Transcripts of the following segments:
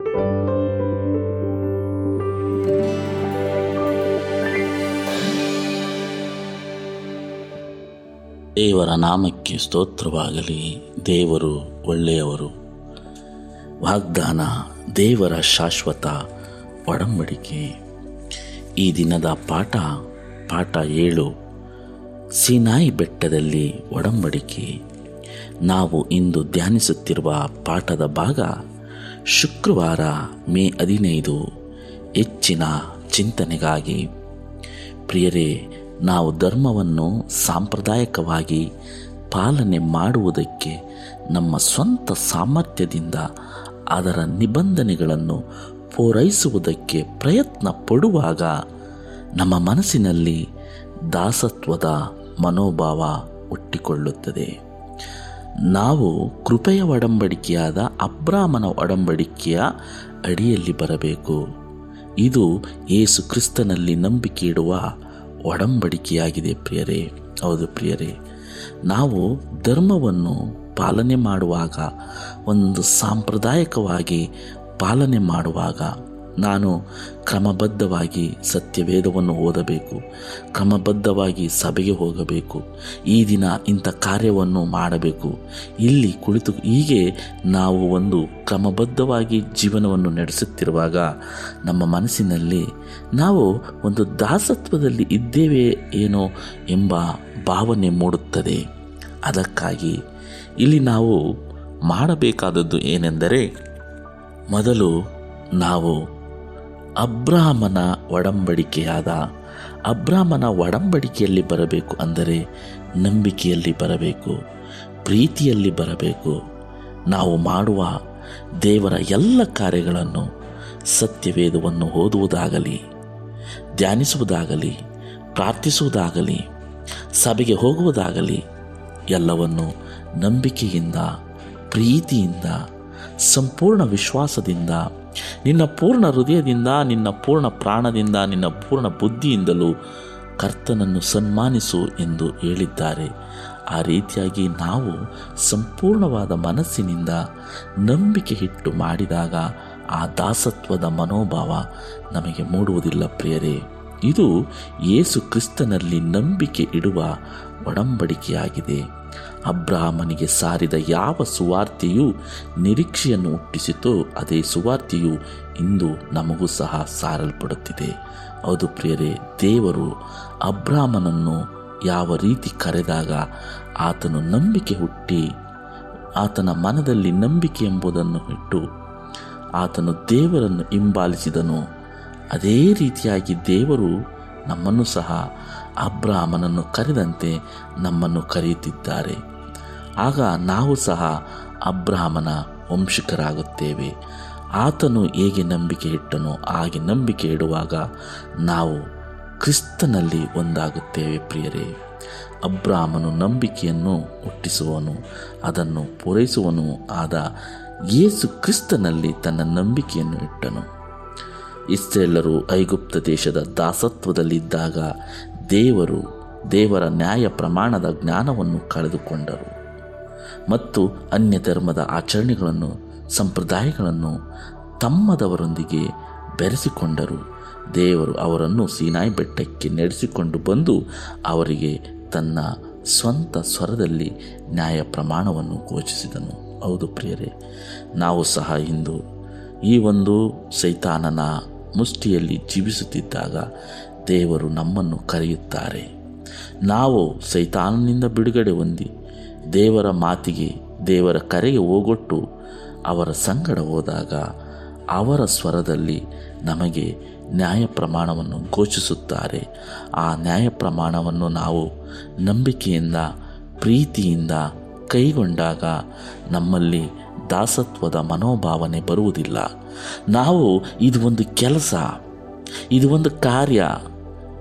ದೇವರ ನಾಮಕ್ಕೆ ಸ್ತೋತ್ರವಾಗಲಿ. ದೇವರು ಒಳ್ಳೆಯವರು. ವಾಗ್ದಾನ ದೇವರ ಶಾಶ್ವತ ಒಡಂಬಡಿಕೆ. ಈ ದಿನದ ಪಾಠ ಪಾಠ ಏಳು. ಸಿನಾಯಿ ಬೆಟ್ಟದಲ್ಲಿ ಒಡಂಬಡಿಕೆ. ನಾವು ಇಂದು ಧ್ಯಾನಿಸುತ್ತಿರುವ ಪಾಠದ ಭಾಗ ಶುಕ್ರವಾರ ಮೇ ಹದಿನೈದು ಹೆಚ್ಚಿನ ಚಿಂತನೆಗಾಗಿ. ಪ್ರಿಯರೇ, ನಾವು ಧರ್ಮವನ್ನು ಸಾಂಪ್ರದಾಯಿಕವಾಗಿ ಪಾಲನೆ ಮಾಡುವುದಕ್ಕೆ ನಮ್ಮ ಸ್ವಂತ ಸಾಮರ್ಥ್ಯದಿಂದ ಅದರ ನಿಬಂಧನೆಗಳನ್ನು ಪೂರೈಸುವುದಕ್ಕೆ ಪ್ರಯತ್ನ ಪಡುವಾಗ ನಮ್ಮ ಮನಸ್ಸಿನಲ್ಲಿ ದಾಸತ್ವದ ಮನೋಭಾವ ಹುಟ್ಟಿಕೊಳ್ಳುತ್ತದೆ. ನಾವು ಕೃಪೆಯ ಒಡಂಬಡಿಕೆಯಾದ ಅಬ್ರಾಮನ ಒಡಂಬಡಿಕೆಯ ಅಡಿಯಲ್ಲಿ ಬರಬೇಕು. ಇದು ಯೇಸು ಕ್ರಿಸ್ತನಲ್ಲಿ ನಂಬಿಕೆ ಇಡುವ ಒಡಂಬಡಿಕೆಯಾಗಿದೆ ಪ್ರಿಯರೇ. ಹೌದು ಪ್ರಿಯರೇ. ನಾವು ಧರ್ಮವನ್ನು ಪಾಲನೆ ಮಾಡುವಾಗ, ಒಂದು ಸಾಂಪ್ರದಾಯಿಕವಾಗಿ ಪಾಲನೆ ಮಾಡುವಾಗ ನಾನು ಕ್ರಮಬದ್ಧವಾಗಿ ಸತ್ಯವೇದವನ್ನು ಓದಬೇಕು, ಕ್ರಮಬದ್ಧವಾಗಿ ಸಭೆಗೆ ಹೋಗಬೇಕು, ಈ ದಿನ ಇಂಥ ಕಾರ್ಯವನ್ನು ಮಾಡಬೇಕು. ಇಲ್ಲಿ ಕುಳಿತು ಹೀಗೆ ನಾವು ಒಂದು ಕ್ರಮಬದ್ಧವಾಗಿ ಜೀವನವನ್ನು ನಡೆಸುತ್ತಿರುವಾಗ ನಮ್ಮ ಮನಸ್ಸಿನಲ್ಲಿ ನಾವು ಒಂದು ದಾಸತ್ವದಲ್ಲಿ ಇದ್ದೇವೆ ಏನೋ ಎಂಬ ಭಾವನೆ ಮೂಡುತ್ತದೆ. ಅದಕ್ಕಾಗಿ ಇಲ್ಲಿ ನಾವು ಮಾಡಬೇಕಾದದ್ದು ಏನೆಂದರೆ, ಮೊದಲು ನಾವು ಅಬ್ರಾಹ್ಮನ ಒಡಂಬಡಿಕೆಯಾದ, ಅಬ್ರಾಹ್ಮನ ಒಡಂಬಡಿಕೆಯಲ್ಲಿ ಬರಬೇಕು ಅಂದರೆ ನಂಬಿಕೆಯಲ್ಲಿ ಬರಬೇಕು, ಪ್ರೀತಿಯಲ್ಲಿ ಬರಬೇಕು. ನಾವು ಮಾಡುವ ದೇವರ ಎಲ್ಲ ಕಾರ್ಯಗಳನ್ನು ಸತ್ಯವೇದವನ್ನು ಓದುವುದಾಗಲಿ, ಧ್ಯಾನಿಸುವುದಾಗಲಿ, ಪ್ರಾರ್ಥಿಸುವುದಾಗಲಿ, ಸಭೆಗೆ ಹೋಗುವುದಾಗಲಿ, ಎಲ್ಲವನ್ನು ನಂಬಿಕೆಯಿಂದ, ಪ್ರೀತಿಯಿಂದ, ಸಂಪೂರ್ಣ ವಿಶ್ವಾಸದಿಂದ ನಿನ್ನ ಪೂರ್ಣ ಹೃದಯದಿಂದ, ನಿನ್ನ ಪೂರ್ಣ ಪ್ರಾಣದಿಂದ, ನಿನ್ನ ಪೂರ್ಣ ಬುದ್ಧಿಯಿಂದಲೂ ಕರ್ತನನ್ನು ಸನ್ಮಾನಿಸು ಎಂದು ಹೇಳಿದ್ದಾರೆ. ಆ ರೀತಿಯಾಗಿ ನಾವು ಸಂಪೂರ್ಣವಾದ ಮನಸ್ಸಿನಿಂದ ನಂಬಿಕೆ ಇಟ್ಟು ಮಾಡಿದಾಗ ಆ ದಾಸತ್ವದ ಮನೋಭಾವ ನಮಗೆ ಮೂಡುವುದಿಲ್ಲ ಪ್ರಿಯರೇ. ಇದು ಯೇಸು ಕ್ರಿಸ್ತನಲ್ಲಿ ನಂಬಿಕೆ ಇಡುವ ಒಡಂಬಡಿಕೆಯಾಗಿದೆ. ಅಬ್ರಾಹ್ಮನಿಗೆ ಸಾರಿದ ಯಾವ ಸುವಾರ್ತೆಯು ನಿರೀಕ್ಷೆಯನ್ನು ಹುಟ್ಟಿಸಿತೋ ಅದೇ ಸುವಾರ್ತೆಯು ಇಂದು ನಮಗೂ ಸಹ ಸಾರಲ್ಪಡುತ್ತಿದೆ. ಹೌದು ಪ್ರಿಯರೇ, ದೇವರು ಅಬ್ರಾಹ್ಮನನ್ನು ಯಾವ ರೀತಿ ಕರೆದಾಗ ಆತನು ನಂಬಿಕೆ ಹುಟ್ಟಿ ಆತನ ಮನದಲ್ಲಿ ನಂಬಿಕೆ ಎಂಬುದನ್ನು ಇಟ್ಟು ಆತನು ದೇವರನ್ನು ಹಿಂಬಾಲಿಸಿದನು. ಅದೇ ರೀತಿಯಾಗಿ ದೇವರು ನಮ್ಮನ್ನು ಸಹ ಅಬ್ರಾಹ್ಮನನ್ನು ಕರೆದಂತೆ ನಮ್ಮನ್ನು ಕರೆಯುತ್ತಿದ್ದಾರೆ. ಆಗ ನಾವು ಸಹ ಅಬ್ರಾಹ್ಮನ ವಂಶಿಕರಾಗುತ್ತೇವೆ. ಆತನು ಹೇಗೆ ನಂಬಿಕೆ ಇಟ್ಟನೋ ಹಾಗೆ ನಂಬಿಕೆ ಇಡುವಾಗ ನಾವು ಕ್ರಿಸ್ತನಲ್ಲಿ ಒಂದಾಗುತ್ತೇವೆ ಪ್ರಿಯರೇ. ಅಬ್ರಾಹ್ಮನು ನಂಬಿಕೆಯನ್ನು ಹುಟ್ಟಿಸುವನು, ಅದನ್ನು ಪೂರೈಸುವನು ಆದ ಯೇಸು ಕ್ರಿಸ್ತನಲ್ಲಿ ತನ್ನ ನಂಬಿಕೆಯನ್ನು ಇಟ್ಟನು. ಇಸ್ರೇಲರು ಐಗುಪ್ತ ದೇಶದ ದಾಸತ್ವದಲ್ಲಿದ್ದಾಗ ದೇವರು ದೇವರ ನ್ಯಾಯ ಪ್ರಮಾಣದ ಜ್ಞಾನವನ್ನು ಕಳೆದುಕೊಂಡರು. ಮತ್ತು ಅನ್ಯ ಧರ್ಮದ ಆಚರಣೆಗಳನ್ನು, ಸಂಪ್ರದಾಯಗಳನ್ನು ತಮ್ಮದವರೊಂದಿಗೆ ಬೆರೆಸಿಕೊಂಡರು. ದೇವರು ಅವರನ್ನು ಸೀನಾಯಿ ಬೆಟ್ಟಕ್ಕೆ ನಡೆಸಿಕೊಂಡು ಬಂದು ಅವರಿಗೆ ತನ್ನ ಸ್ವಂತ ಸ್ವರದಲ್ಲಿ ನ್ಯಾಯ ಪ್ರಮಾಣವನ್ನು ಘೋಷಿಸಿದನು. ಹೌದು ಪ್ರಿಯರೇ, ನಾವು ಸಹ ಇಂದು ಈ ಒಂದು ಸೈತಾನನ ಮುಷ್ಟಿಯಲ್ಲಿ ಜೀವಿಸುತ್ತಿದ್ದಾಗ ದೇವರು ನಮ್ಮನ್ನು ಕರೆಯುತ್ತಾರೆ. ನಾವು ಸೈತಾನನಿಂದ ಬಿಡುಗಡೆ ಹೊಂದಿ ದೇವರ ಮಾತಿಗೆ ದೇವರ ಕರೆಗೆ ಹೋಗೊಟ್ಟು ಅವರ ಸಂಗಡ ಹೋದಾಗ ಅವರ ಸ್ವರದಲ್ಲಿ ನಮಗೆ ನ್ಯಾಯ ಪ್ರಮಾಣವನ್ನು ಘೋಷಿಸುತ್ತಾರೆ. ಆ ನ್ಯಾಯ ಪ್ರಮಾಣವನ್ನು ನಾವು ನಂಬಿಕೆಯಿಂದ, ಪ್ರೀತಿಯಿಂದ ಕೈಗೊಂಡಾಗ ನಮ್ಮಲ್ಲಿ ದಾಸತ್ವದ ಮನೋಭಾವನೆ ಬರುವುದಿಲ್ಲ. ನಾವು ಇದು ಒಂದು ಕೆಲಸ, ಇದು ಒಂದು ಕಾರ್ಯ,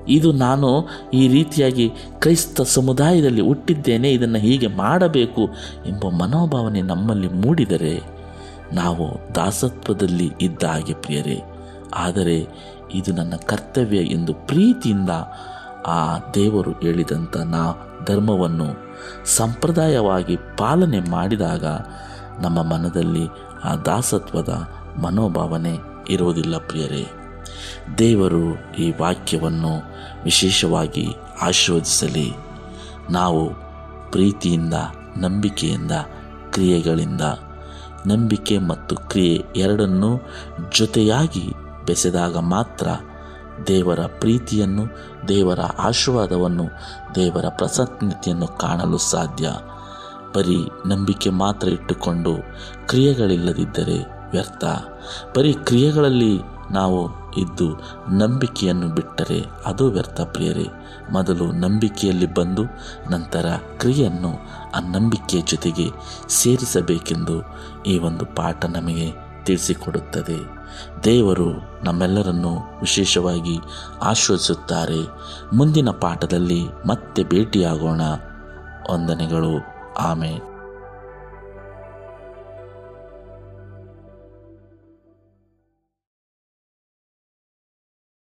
ಇದು ನಾನು ಈ ರೀತಿಯಾಗಿ ಕ್ರೈಸ್ತ ಸಮುದಾಯದಲ್ಲಿ ಹುಟ್ಟಿದ್ದೇನೆ, ಇದನ್ನು ಹೀಗೆ ಮಾಡಬೇಕು ಎಂಬ ಮನೋಭಾವನೆ ನಮ್ಮಲ್ಲಿ ಮೂಡಿದರೆ ನಾವು ದಾಸತ್ವದಲ್ಲಿ ಇದ್ದ ಹಾಗೆ ಪ್ರಿಯರೇ. ಆದರೆ ಇದು ನನ್ನ ಕರ್ತವ್ಯ ಎಂದು ಪ್ರೀತಿಯಿಂದ ಆ ದೇವರು ಹೇಳಿದಂಥ ನಾ ಧರ್ಮವನ್ನು ಸಂಪ್ರದಾಯವಾಗಿ ಪಾಲನೆ ಮಾಡಿದಾಗ ನಮ್ಮ ಮನದಲ್ಲಿ ಆ ದಾಸತ್ವದ ಮನೋಭಾವನೆ ಇರುವುದಿಲ್ಲ ಪ್ರಿಯರೇ. ದೇವರು ಈ ವಾಕ್ಯವನ್ನು ವಿಶೇಷವಾಗಿ ಆಶೀರ್ವದಿಸಲಿ. ನಾವು ಪ್ರೀತಿಯಿಂದ, ನಂಬಿಕೆಯಿಂದ, ಕ್ರಿಯೆಗಳಿಂದ, ನಂಬಿಕೆ ಮತ್ತು ಕ್ರಿಯೆ ಎರಡನ್ನೂ ಜೊತೆಯಾಗಿ ಬೆಸೆದಾಗ ಮಾತ್ರ ದೇವರ ಪ್ರೀತಿಯನ್ನು, ದೇವರ ಆಶೀರ್ವಾದವನ್ನು, ದೇವರ ಪ್ರಸನ್ನತೆಯನ್ನು ಕಾಣಲು ಸಾಧ್ಯ. ಬರೀ ನಂಬಿಕೆ ಮಾತ್ರ ಇಟ್ಟುಕೊಂಡು ಕ್ರಿಯೆಗಳಿಲ್ಲದಿದ್ದರೆ ವ್ಯರ್ಥ. ಬರೀ ಕ್ರಿಯೆಗಳಲ್ಲಿ ನಾವು ಇದ್ದು ನಂಬಿಕೆಯನ್ನು ಬಿಟ್ಟರೆ ಅದು ವ್ಯರ್ಥ ಪ್ರಿಯರೇ. ಮೊದಲು ನಂಬಿಕೆಯಲ್ಲಿ ಬಂದು ನಂತರ ಕ್ರಿಯೆಯನ್ನು ಆ ನಂಬಿಕೆಯ ಜೊತೆಗೆ ಸೇರಿಸಬೇಕೆಂದು ಈ ಒಂದು ಪಾಠ ನಮಗೆ ತಿಳಿಸಿಕೊಡುತ್ತದೆ. ದೇವರು ನಮ್ಮೆಲ್ಲರನ್ನು ವಿಶೇಷವಾಗಿ ಆಶ್ವದಿಸುತ್ತಾರೆ ಮುಂದಿನ ಪಾಠದಲ್ಲಿ ಮತ್ತೆ ಭೇಟಿಯಾಗೋಣ. ವಂದನೆಗಳು. Amen.